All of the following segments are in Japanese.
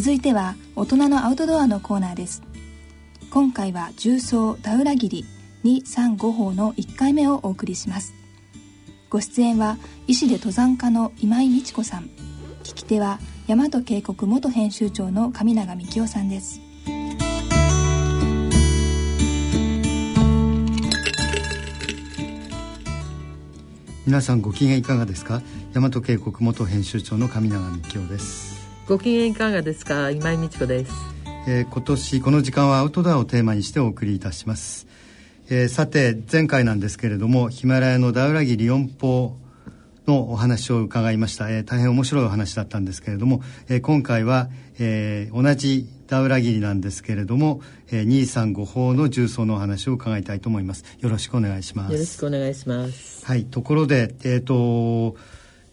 続いては大人のアウトドアのコーナーです。今回は重曹田浦霧235号の1回目をお送りします。ご出演は医師で登山家の今井美智子さん。聞き手は大和渓谷元編集長の上永幹夫さんです。皆さんご機嫌いかがですか？大和渓谷元編集長の上永幹夫です。ご機嫌いかがですか？今井美智子です、えー、今年この時間はアウトドアをテーマにしてお送りいたします、えー、さて前回なんですけれどもヒマラヤのダウラギリ四峰のお話を伺いました、えー、大変面白いお話だったんですけれども、えー、今回は、えー、同じダウラギリなんですけれども、えー、235法の重曹のお話を伺いたいと思います。よろしくお願いします。よろしくお願いします。はいところでえっ、ー、と、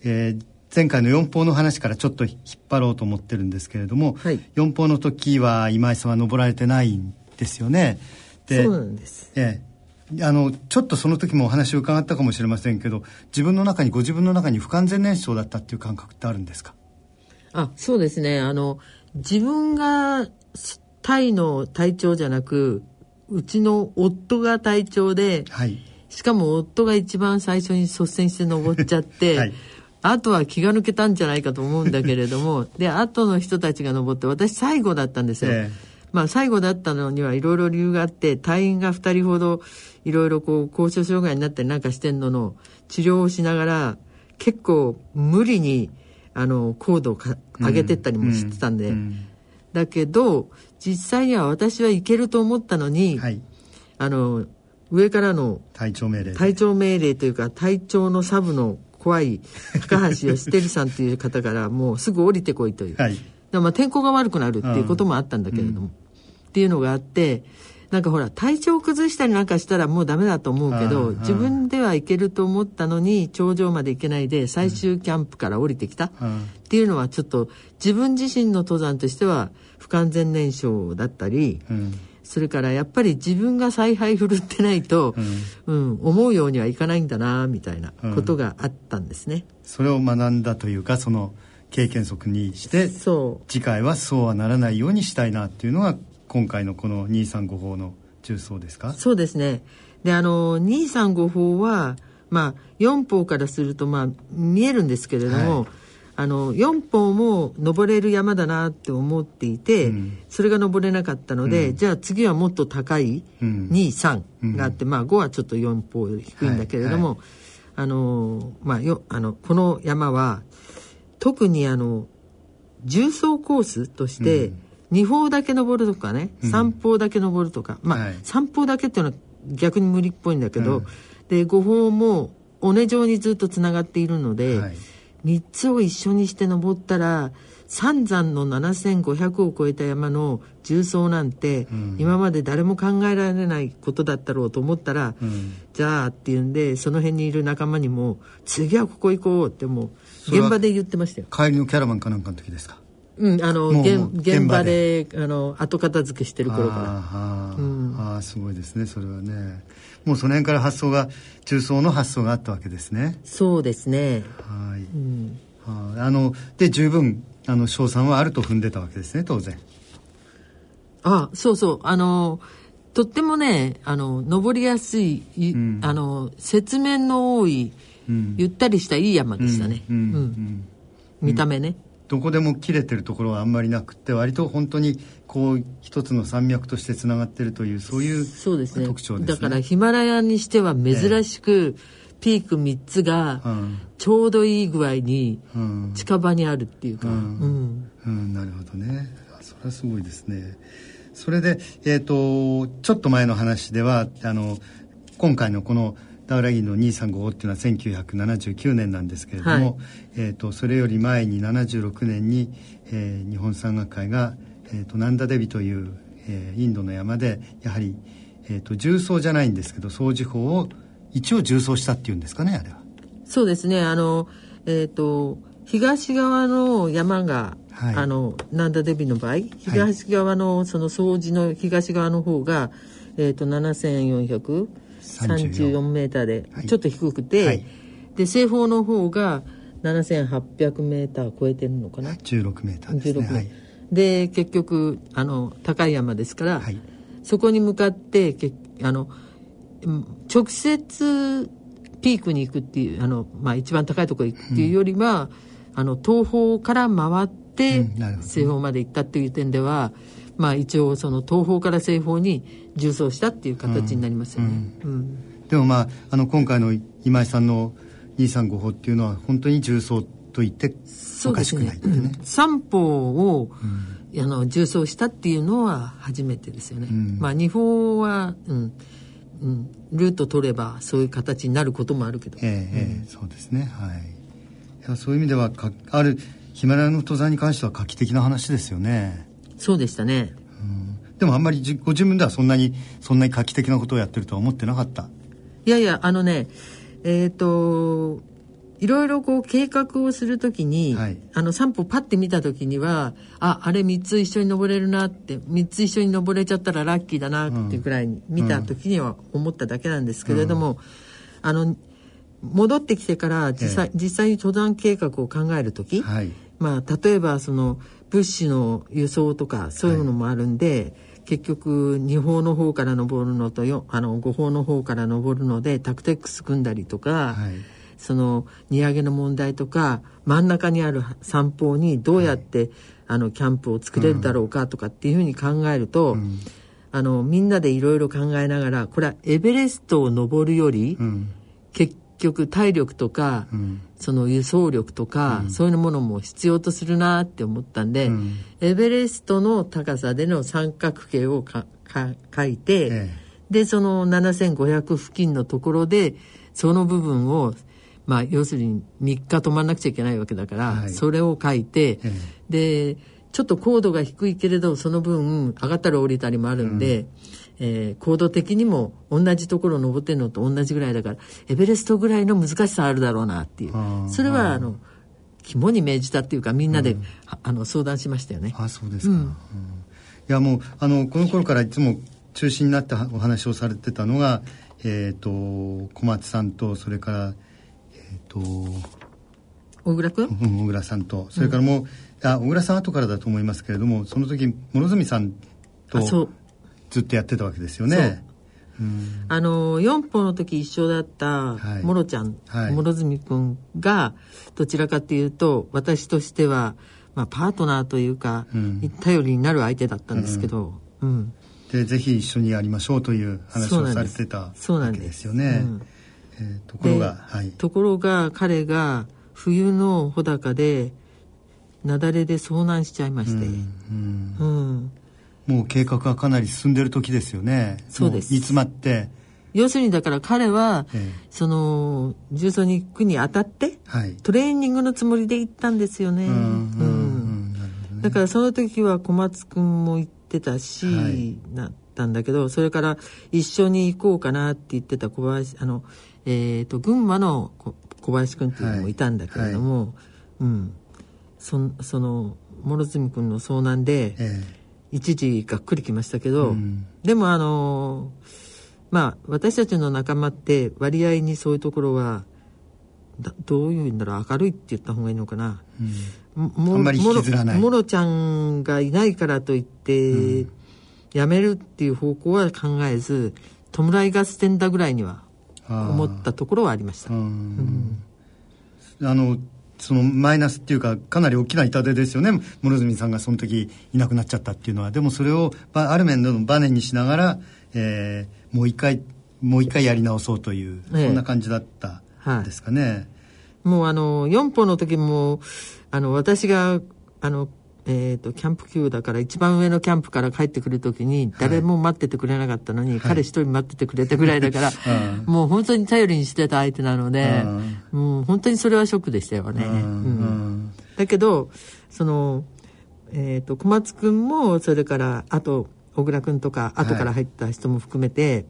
えー、前回の四方の話からちょっと引っ張ろうと思ってるんですけれども、はい、四方の時は今井さんは登られてないんですよね。でそうなんです。ええ、あのちょっとその時もお話を伺ったかもしれませんけど自分の中にご自分の中に不完全燃焼だったっていう感覚ってあるんですか？あそうですね。あの自分がタイの体調じゃなくうちの夫が体調で、はい、しかも夫が一番最初に率先して登っちゃって、はいあとは気が抜けたんじゃないかと思うんだけれども で後の人たちが登って私最後だったんですよ。えーまあ、最後だったのにはいろいろ理由があって隊員が2人ほどいろいろこう高所障害になったりなんかしてんのの治療をしながら結構無理にあの高度を上げてったりもしてたんで、うんうん、だけど実際には私はいけると思ったのに、はい、あの上からの隊長命令隊長命令というか隊長のサブの怖い高橋義輝さんという方から もうすぐ降りてこいという、はい、まあ天候が悪くなるっていうこともあったんだけれども、うん、っていうのがあってなんかほら体調崩したりなんかしたらもうダメだと思うけど自分では行けると思ったのに頂上まで行けないで最終キャンプから降りてきた。っていうのはちょっと自分自身の登山としては不完全燃焼だったり、うんそれからやっぱり自分が采配振るってないと、うん、うん、思うようにはいかないんだなみたいなことがあったんですね、うん、それを学んだというかその経験則にして次回はそうはならないようにしたいなっていうのが今回のこの235法の重曹ですか？そうですね。であの235法はまあ4法からするとまあ見えるんですけれども、はいあの4本も登れる山だなって思っていて、うん、それが登れなかったので、うん、じゃあ次はもっと高い23があって、まあ5はちょっと4本低いんだけれども、はいはい、あのまあよあのこの山は特にあの重走コースとして、2方だけ登るとかね、うん、3方だけ登るとかまあ、はい、3方だけっていうのは逆に無理っぽいんだけど、で5方も尾根状にずっとつながっているので、はい3つを一緒にして登ったら三山の7500を超えた山の重曹なんて、うん、今まで誰も考えられないことだったろうと思ったら、うん、じゃあっていうんでその辺にいる仲間にも次はここ行こうってもう現場で言ってましたよ。帰りのキャラバンかなんかの時ですか？うん、あの現場で。あの後片付けしてる頃から。あ、うん、あすごいですねそれはね。もうその辺から発想が中層の発想があったわけですね。そうですね。はい、うん、はあので十分あの賞賛はあると踏んでたわけですね当然。あそうそう。あのとってもねあの登りやすい、うん、あの雪面の多い、うん、ゆったりしたいい山でしたね、うん、見た目ね、どこでも切れてるところはあんまりなくて割と本当にこう一つの山脈としてつながってるというそういうそうですね。特徴ですね。だからヒマラヤにしては珍しく、ピーク3つがちょうどいい具合に近場にあるっていうか、うん、うん、なるほどね。それはすごいですね。それで、えーと、ちょっと前の話ではあの今回のこのダウラギの235っていうのは1979年なんですけれども、はい、えーと、それより前に76年に、えー、日本山岳会が、えーと、ナンダデビという、えー、インドの山でやはり、えーと、重曹じゃないんですけど掃除法を一応重曹したっていうんですかねあれは。そうですね。あの、えー、と東側の山がはい、あのナンダデビの場合東側のその掃除の東側の方が、えー、と7400 34メーターでちょっと低くて、はい、で西方の方が7800メーター超えてるのかな？16メーターですね、16メーター、でで結局あの高い山ですから、はい。そこに向かってけあのうん直接ピークに行くっていうあの、まあ、一番高いところに行くっていうよりは、あの東方から回って西方まで行ったっていう点では、まあ、一応その東方から西方に縦走したっていう形になりますよね。うん。でもまああの今回の今井さんの235法っていうのは本当に重曹と言っておかしくないってね。うん。三方を、あの重走したっていうのは初めてですよね。ん。まあ二方は、うん。うん、ルート取ればそういう形になることもあるけど、ええええそうですね。はい。そういう意味ではかあるヒマラヤの登山に関しては画期的な話ですよね。そうでしたね。でもあんまりじご自分ではそんなにそんなに画期的なことをやってるとは思ってなかった。いやいやあのねえっ、といろいろこう計画をするときに、はい。あの散歩パッて見たときにはああれ3つ一緒に登れるなって3つ一緒に登れちゃったらラッキーだなっていうくらいに見たときには思っただけなんですけれども、あの戻ってきてから実際,、え。実際に登山計画を考えるとき、はい。まあ、例えばその物資の輸送とかそういうのもあるんで、結局2方の方から登るのとよあの5方の方から登るのでタクテックス組んだりとか、はい。その荷上げの問題とか真ん中にある山峰にどうやって、あのキャンプを作れるだろうかとかっていうふうに考えると、あのみんなでいろいろ考えながらこれはエベレストを登るより、うん。結局体力とか、うんその輸送力とか、そういうものも必要とするなって思ったんで、うん。エベレストの高さでの三角形をかか書いて、ええ。でその7500付近のところでその部分をまあ要するに3日止まんなくちゃいけないわけだから、はい。それを書いて、えでちょっと高度が低いけれどその分上がったり降りたりもあるんで、えー高度的にも同じところを登ってるのと同じぐらいだからエベレストぐらいの難しさあるだろうなっていう。それはあの肝に銘じたっていうかみんなで、はあの相談しましたよね。あそうですか、うん。いやもうあのこの頃からいつも中心になったお話をされてたのがえっ、と小松さんとそれからえっ、と小倉君、うん小倉さんと。それからもう、あ小倉さん後からだと思いますけれどもその時諸角さんとあそうずっとやってたわけですよね。あの4歩の時一緒だったはい。モロちゃん、はい。諸角君がどちらかというと私としては、まあ、パートナーというか、うん。頼りになる相手だったんですけど、うん。でぜひ一緒にやりましょうという話をされてたそうなわけんですよね。ところがではい。ところが彼が冬の穂高で雪崩で遭難しちゃいまして、うん。うんもう計画がかなり進んでる時ですよね。そうです。も煮詰まって。要するにだから彼は、ええ。その重曹に行くにあたってはい。トレーニングのつもりで行ったんですよね。うんねだからその時は小松くんも行ってたし、はい。なったんだけどそれから一緒に行こうかなって言ってた小林あの、えー、と群馬のこ小林くんっていうのもいたんだけれども、うん、そその諸角くんの遭難でえ一時がっくりきましたけど、うん。でもあのまあ私たちの仲間って割合にそういうところはだどういうんだろう明るいって言った方がいいのかな。えうん。もあんまり引きずらない。もろちゃんがいないからといって、やめるっていう方向は考えず弔い合戦だぐらいには思ったところはありました、うん。あのそのマイナスっていうかかなり大きな痛手ですよね。諸角さんがその時いなくなっちゃったっていうのは。でもそれをばある面でのバネにしながら、えーもう一回もう一回やり直そうという、ええ。そんな感じだったんですかね、もうあの4歩の時もあの私があのえー、とキャンプ級だから一番上のキャンプから帰ってくる時に誰も待っててくれなかったのに、彼一人待っててくれたぐらいだから、うん。もう本当に頼りにしてた相手なので、うん。もう本当にそれはショックでしたよね。うん。うん。だけどその、えー、と小松君もそれからあと小倉君とか後から入った人も含めて、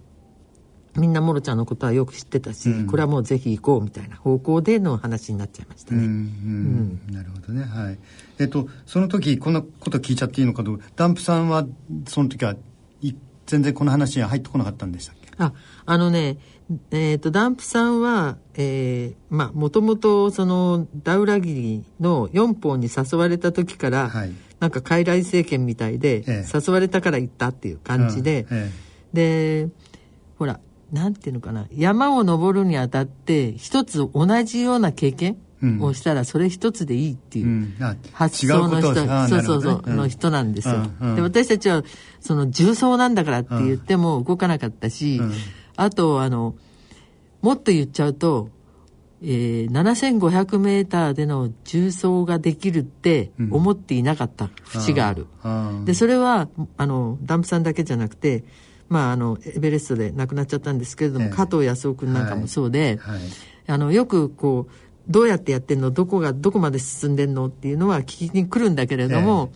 みんなもろちゃんのことはよく知ってたし、うん。これはもうぜひ行こうみたいな方向での話になっちゃいましたうんうね。ん。なるほどね。はい。えっとその時こんなこと聞いちゃっていいのかとダンプさんはその時はい全然この話には入ってこなかったんでしたっけ？ああのねえー、とダンプさんは、えーまあもともとそのダウラギリの4本に誘われた時から、はい。なんか傀儡政権みたいで、ええ。誘われたから行ったっていう感じで、うん。え。でほらなんていうのかな。山を登るにあたって一つ同じような経験うん。をしたらそれ一つでいいっていう、発想の人、そうそうそう、の人なんですよ、で私たちはその重曹なんだからって言っても動かなかったし、うん。あとあのもっと言っちゃうと、えー、7500メーターでの重曹ができるって思っていなかった節がある、あでそれはあのダンプさんだけじゃなくてまあ、あのエベレストで亡くなっちゃったんですけれども、ええ。加藤康夫君なんかもそうで、はい。あのよくこうどうやってやってんの？どこがどこまで進んでんの？っていうのは聞きに来るんだけれども、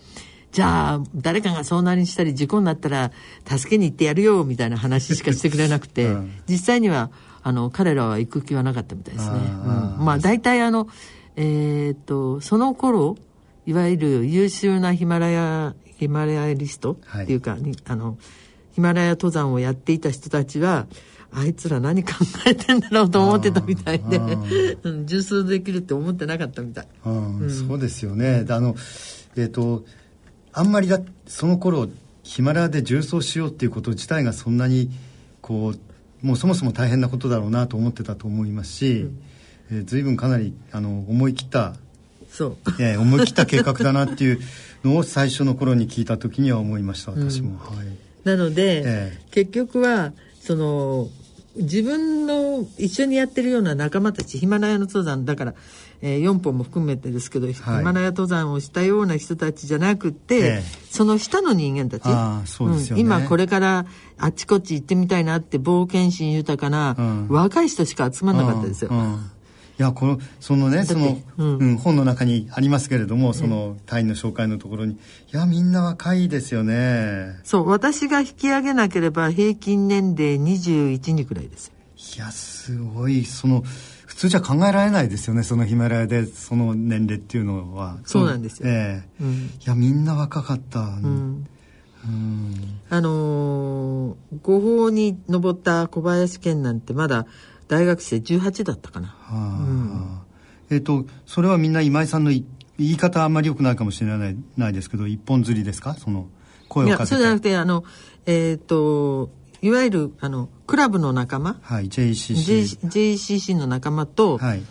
じゃあ誰かが遭難にしたり事故になったら助けに行ってやるよみたいな話しかしてくれなくて、うん。実際にはあの彼らは行く気はなかったみたいですね。あーうん。まあ大体あのえーっとその頃いわゆる優秀なヒマラヤヒマラヤリストはいっていうか、にあのヒマラヤ登山をやっていた人たちはあいつら何考えてんだろうと思ってたみたいで重装できるって思ってなかったみたい。うんそうですよね。であのえっ、とあんまりだその頃ヒマラヤで重装しようっていうこと自体がそんなにこうもうそもそも大変なことだろうなと思ってたと思いますし、えー随分かなりあの思い切ったそう。ええ思い切った計画だなっていうのを最初の頃に聞いた時には思いました私も、はいなので、ええ。結局はその自分の一緒にやってるような仲間たちヒマラヤの登山だから、えー、4本も含めてですけど、ヒマラヤ登山をしたような人たちじゃなくて、ええ。その下の人間たち。ああそうん今これからあっちこっち行ってみたいなって冒険心豊かな、うん。若い人しか集まんなかったですよ。うんやこのそのねその、うん。うん本の中にありますけれどもその隊員の紹介のところに。いやみんな若いですよね。そう私が引き上げなければ平均年齢21人くらいですいやすごい。その普通じゃ考えられないですよねそのヒマラヤでその年齢っていうのは。そうなんですよ。ええ。うん。いやみんな若かった、うん。うん。あのー、五峰に登った小林健なんてまだ大学生18だったかな。はあえっ、とそれはみんな今井さんのい言い方あんまり良くないかもしれないないですけど一本釣りですか？その声いや、をかけて。そうじゃなくて、あの、えっ、と、いわゆる、あの、クラブの仲間、はい JCC JCC の仲間と、はい。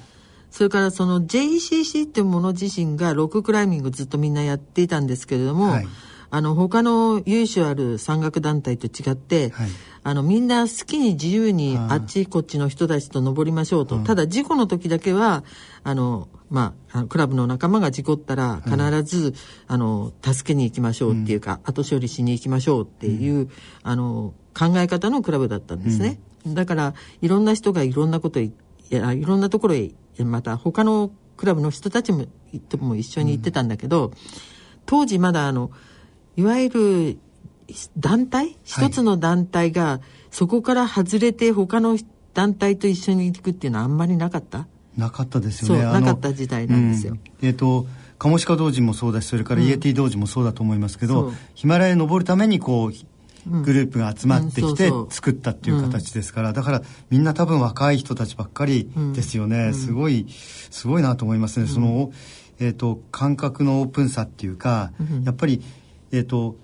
それからその JCC っていうもの自身がロッククライミングずっとみんなやっていたんですけれども、はいあの他の由緒ある山岳団体と違って、はい。あのみんな好きに自由にあっちこっちの人たちと登りましょうと、ただ事故の時だけはあの、まあ、クラブの仲間が事故ったら必ず、あの助けに行きましょうっていうか、後処理しに行きましょうっていう、あの考え方のクラブだったんですね、だからいろんな人がいろんなこといやいろんなところへまた他のクラブの人たちもとも一緒に行ってたんだけど、当時まだあのいわゆる団体？一つの団体がそこから外れて他の団体と一緒に行くっていうのはあんまりなかった？なかったですよね。なかった時代なんですよ。うん。えっ、とカモシカ同時もそうだしそれからイエティ同時もそうだと思いますけど、そう。ヒマラヤに登るためにこうグループが集まってきて作ったっていう形ですから、だからみんな多分若い人たちばっかりですよね、すごいすごいなと思いますね、その、えー、と感覚のオープンさっていうか、やっぱりえっ、と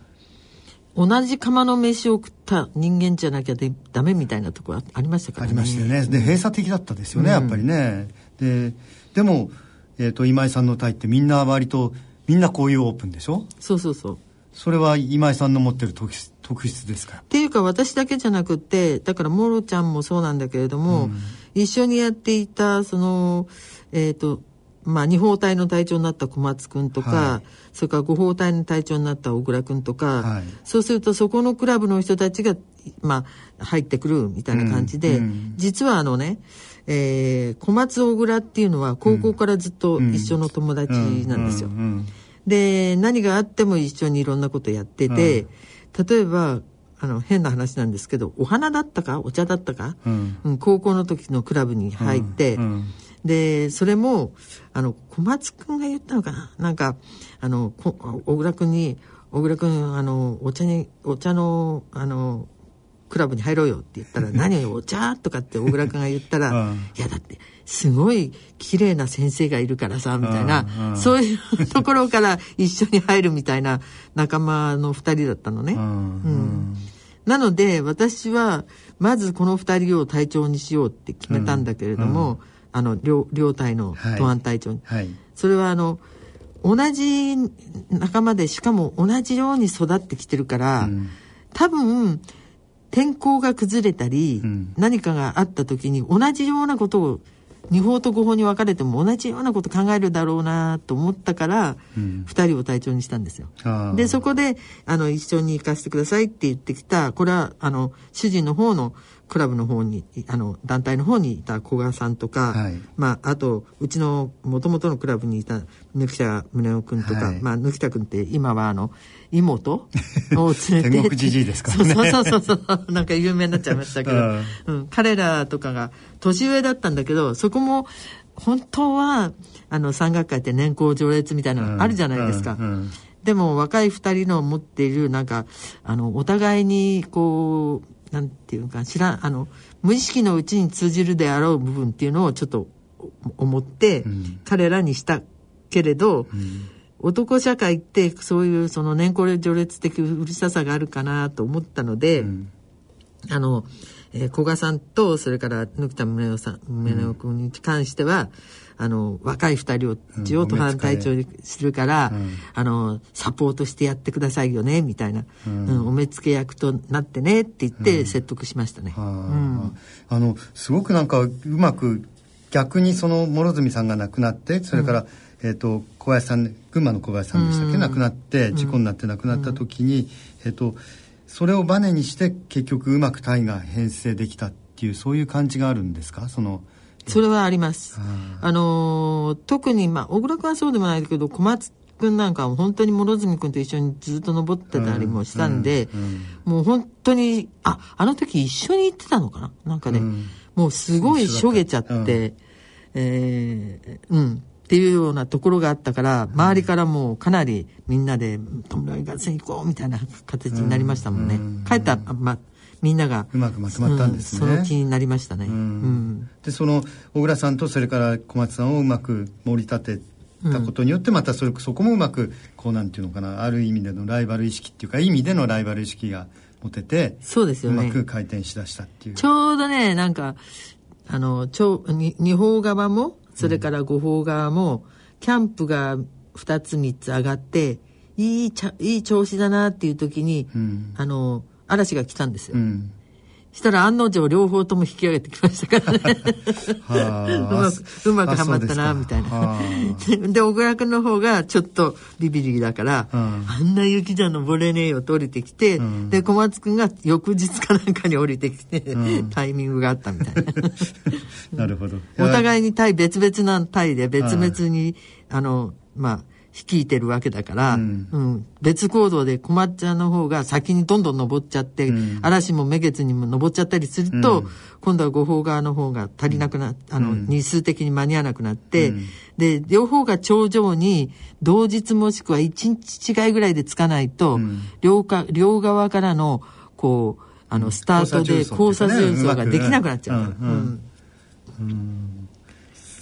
同じ釜の飯を食った人間じゃなきゃでダメみたいなところありましたからね？ありましたよね。で閉鎖的だったですよね、やっぱりね。ででも、えー、と今井さんの隊ってみんな割とみんなこういうオープンでしょ？そうそうそう。それは今井さんの持ってる特質特質ですから。っていうか私だけじゃなくってだからモロちゃんもそうなんだけれども、一緒にやっていたそのえっ、とまあ二胞隊の隊長になった小松君とか、はそれから五胞隊の隊長になった小倉君とか、はい。そうするとそこのクラブの人たちがまあ入ってくるみたいな感じで、うんうん実はあのねえー小松小倉っていうのは高校からずっと一緒の友達なんですよ。で何があっても一緒にいろんなことやってて、例えばあの変な話なんですけどお花だったかお茶だったか、うん。うん高校の時のクラブに入って、うんうんでそれもあの小松君が言ったのかな？なんかあのこ小倉君に「小倉君あのお茶にお茶のあのクラブに入ろうよって言ったら「何をお茶?」とかって小倉君が言ったら「いやだってすごい綺麗な先生がいるからさ」みたいなそういうところから 一緒に入るみたいな仲間の2人だったのね。うんなので私はまずこの2人を隊長にしようって決めたんだけれども、あの両両隊の東安隊長に、はい、それはあの同じ仲間でしかも同じように育ってきてるから、うん。多分天候が崩れたり、うん。何かがあった時に同じようなことを二法と五法に分かれても同じようなこと考えるだろうなと思ったから、うん。二人を隊長にしたんですよ。でそこであの一緒に行かせてくださいって言ってきたこれはあの主人の方のクラブの方にあの団体の方にいた古賀さんとか、はい。まあ、あとうちのもともとのクラブにいた貫田宗男君とか、はい。まあ、貫田君って今はあの妹を連れて。天国じじいですからね。そうそうそうそうなんか有名になっちゃいましたけど、うん。うん、彼らとかが年上だったんだけどそこも本当はあの山岳会って年功序列みたいなのあるじゃないですか。うん。うん。でも若い二人の持っているなんかあのお互いにこうなんていうか知らんあの無意識のうちに通じるであろう部分っていうのをちょっとお思って、うん。彼らにしたけれど、男社会ってそういうその年功序列的うるささがあるかなと思ったので、うん。あの、えー古賀さんとそれから貫田宗男さん宗男君に関しては、あの若い二人を一応うん都藩隊長にするから、うん。あのサポートしてやってくださいよねみたいな、うん。うんお目付け役となってねって言って説得しましたね。あ。ーうん。あのすごくなんかうまく逆にその諸角さんが亡くなってそれから、えー、と小林さん群馬の小林さんでしたっけ、うん。亡くなって事故になって亡くなった時に、えー、とそれをバネにして結局うまく隊が編成できたっていうそういう感じがあるんですか？そのそれはあります。ああのー特に、まあ、小倉君はそうでもないけど、小松君なんかは本当に諸角君と一緒にずっと登ってたりもしたんで、うんうんもう本当に、あ、あの時一緒に行ってたのかな？なんかね、うん。もうすごいしょげちゃって、一緒だったうん。えーうん。っていうようなところがあったから、周りからもうかなりみんなで、弔い合戦行こうみたいな形になりましたもんね。うん。帰った、ま、みんなが。うまくまとまったんですねうんその気になりましたね。うんうんでその小倉さんとそれから小松さんをうまく盛り立てたことによってまたそれそこもうまくこうなんていうのかなある意味でのライバル意識っていうか意味でのライバル意識が持ててそうですよね。うまく回転しだしたっていう。ちょうどね、なんか、あの、ちょに二方側も、それから五方側も、キャンプが二つ三つ上がって、いいちゃ、いい調子だなっていう時に、うんあの、嵐が来たんですよ。うんしたら案の定両方とも引き上げてきましたからね。はあ うまく、うまくはまったな、みたいなは。で、小倉君の方がちょっとビビリだから、うんあんな雪じゃ登れねえよと降りてきて、うんで、小松君が翌日かなんかに降りてきて、うんタイミングがあったみたいな。あ なるほど。おい互いに隊別々な隊で別々に、あの、まあ、率いてるわけだから、ううん。ん別行動で小松ちゃんの方が先にどんどん登っちゃって、うん。嵐もめ月にも登っちゃったりすると、うん。今度は五方側の方が足りなくな、あの、うん。日数的に間に合わなくなって、うん。で、両方が頂上に同日もしくは一日違いぐらいでつかないと、うん。両か両側からの、こう、あの、スタートで交交差差重走重走っていうかねができなくなっちゃう。うん。うん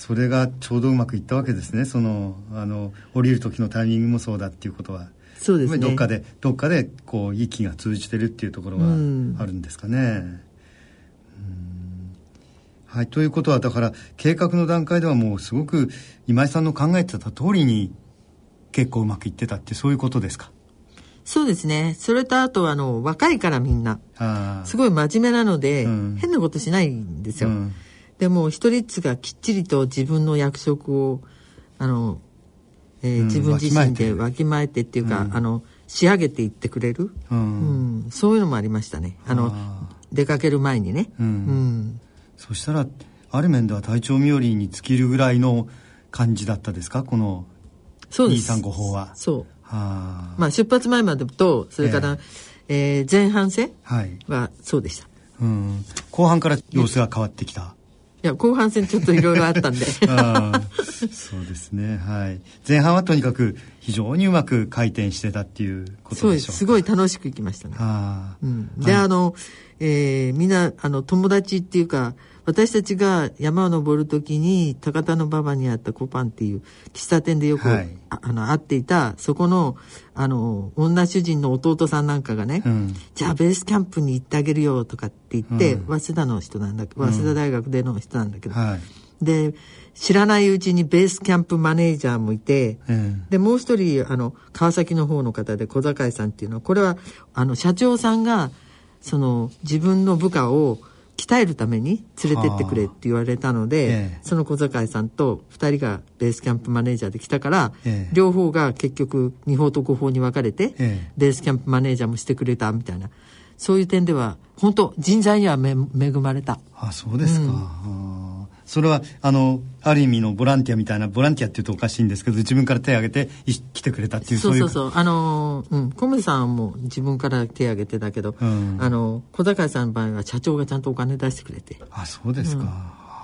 それがちょうどうまくいったわけですねそのあの降りる時のタイミングもそうだっていうことはそうですね。どっかでどっかでこう息が通じてるっていうところがうんあるんですかね。うんはいということはだから計画の段階ではもうすごく今井さんの考えてた通りに結構うまくいってたってそういうことですか？そうですね。それとあとあの若いからみんなすごい真面目なので、うん変なことしないんですよ。うんでも一人っつがきっちりと自分の役職をあの、えーうん自分自身でわわきまえてっていうか、うんあの仕上げていってくれる、ううんんそういうのもありましたね。あのあ出かける前にね。うんうんそしたらある面では体調冥利に尽きるぐらいの感じだったですか？このそうです。235法は。そう。はあ、まあ出発前までとそれから、えー前半戦はい、はそうでした。うん、後半から様子が変わってきた。や後半戦ちょっといろいろあったんで。そうですね。はい。前半はとにかく非常にうまく回転してたっていうことでしょうす。ごい楽しくいきましたね。あ、うん、で、はい、あの、えー、みんなあの友達っていうか私たちが山を登る時に高田馬場にあったコパンっていう喫茶店でよく、はい、ああの会っていたそこのあの女主人の弟さんなんかがね、うん、じゃあベースキャンプに行ってあげるよとかって言って、うん、早稲田の人なんだけど早稲田大学での人なんだけど、はい、で知らないうちにベースキャンプマネージャーもいて、うん、でもう一人あの川崎の方の方で小坂井さんっていうの。はこれはあの社長さんがその自分の部下を鍛えるために連れてってくれって言われたので、ええ、その小坂井さんと2人がベースキャンプマネージャーで来たから、え、両方が結局2法と5法に分かれて、ベースキャンプマネージャーもしてくれたみたいな。そういう点では本当人材には恵まれた。あそうですか、うんそれはあのある意味のボランティアみたいなボランティアっていうとおかしいんですけど自分から手を挙げて来てくれたっていうそうそうそう。あのうん。小森さんも自分から手を挙げてだけど、うん、あの小坂井さんの場合は社長がちゃんとお金出してくれて。あそうですか、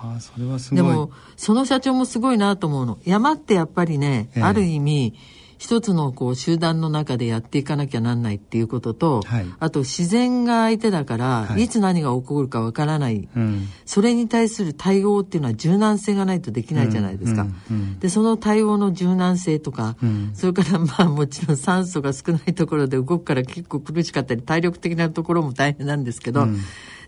うん、あそれはすごい。でもその社長もすごいなと思うの。山ってやっぱりね、ええ、ある意味一つのこう集団の中でやっていかなきゃなんないっていうことと、はい、あと自然が相手だから、はい、いつ何が起こるかわからない、うん、それに対する対応っていうのは柔軟性がないとできないじゃないですか。うんうん、でその対応の柔軟性とか、それからまあもちろん酸素が少ないところで動くから結構苦しかったり体力的なところも大変なんですけど、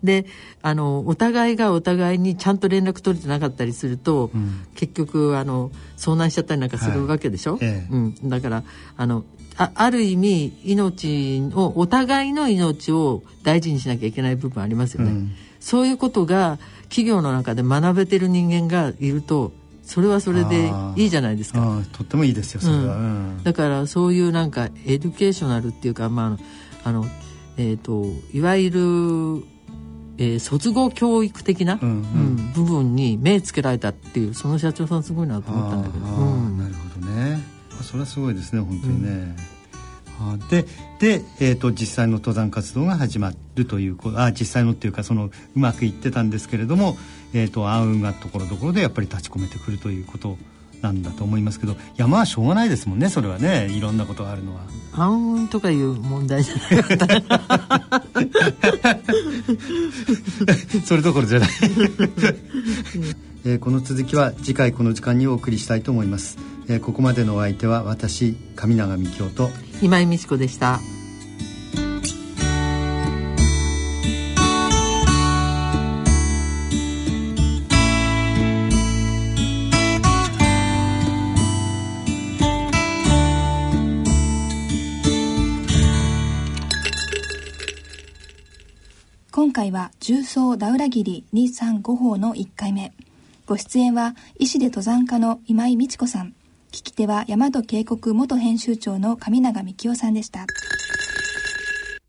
であのお互いがお互いにちゃんと連絡取れてなかったりすると、うん、結局あの遭難しちゃったりなんかするわけでしょ、はいええ、うん、だからあのあある意味命をお互いの命を大事にしなきゃいけない部分ありますよね、うん、そういうことが企業の中で学べてる人間がいるとそれはそれでいいじゃないですか。とってもいいですよそれは、うん、だからそういうなんか educational っていうかまああのえーといわゆるえー、卒業教育的な、うんうん。うん、部分に目つけられたっていうその社長さんすごいなと思ったんだけど、うん、なるほどね。それはすごいですね本当にね、うん、でで、えーと、実際の登山活動が始まるというあ実際のっていうかそのうまくいってたんですけれども、えーと、暗雲がところどころでやっぱり立ち込めてくるということなんだと思いますけど山はしょうがないですもんねそれはね。いろんなことがあるのは。暗雲とかいう問題じゃなかった。それどころじゃない。えー、この続きは次回この時間にお送りしたいと思います、えー、ここまでのお相手は私上永美京と。今井美智子でした重曹ダウラギリ235号の1回目。ご出演は医師で登山家の今井美智子さん。聞き手は大和渓谷元編集長の上永幹夫さんでした。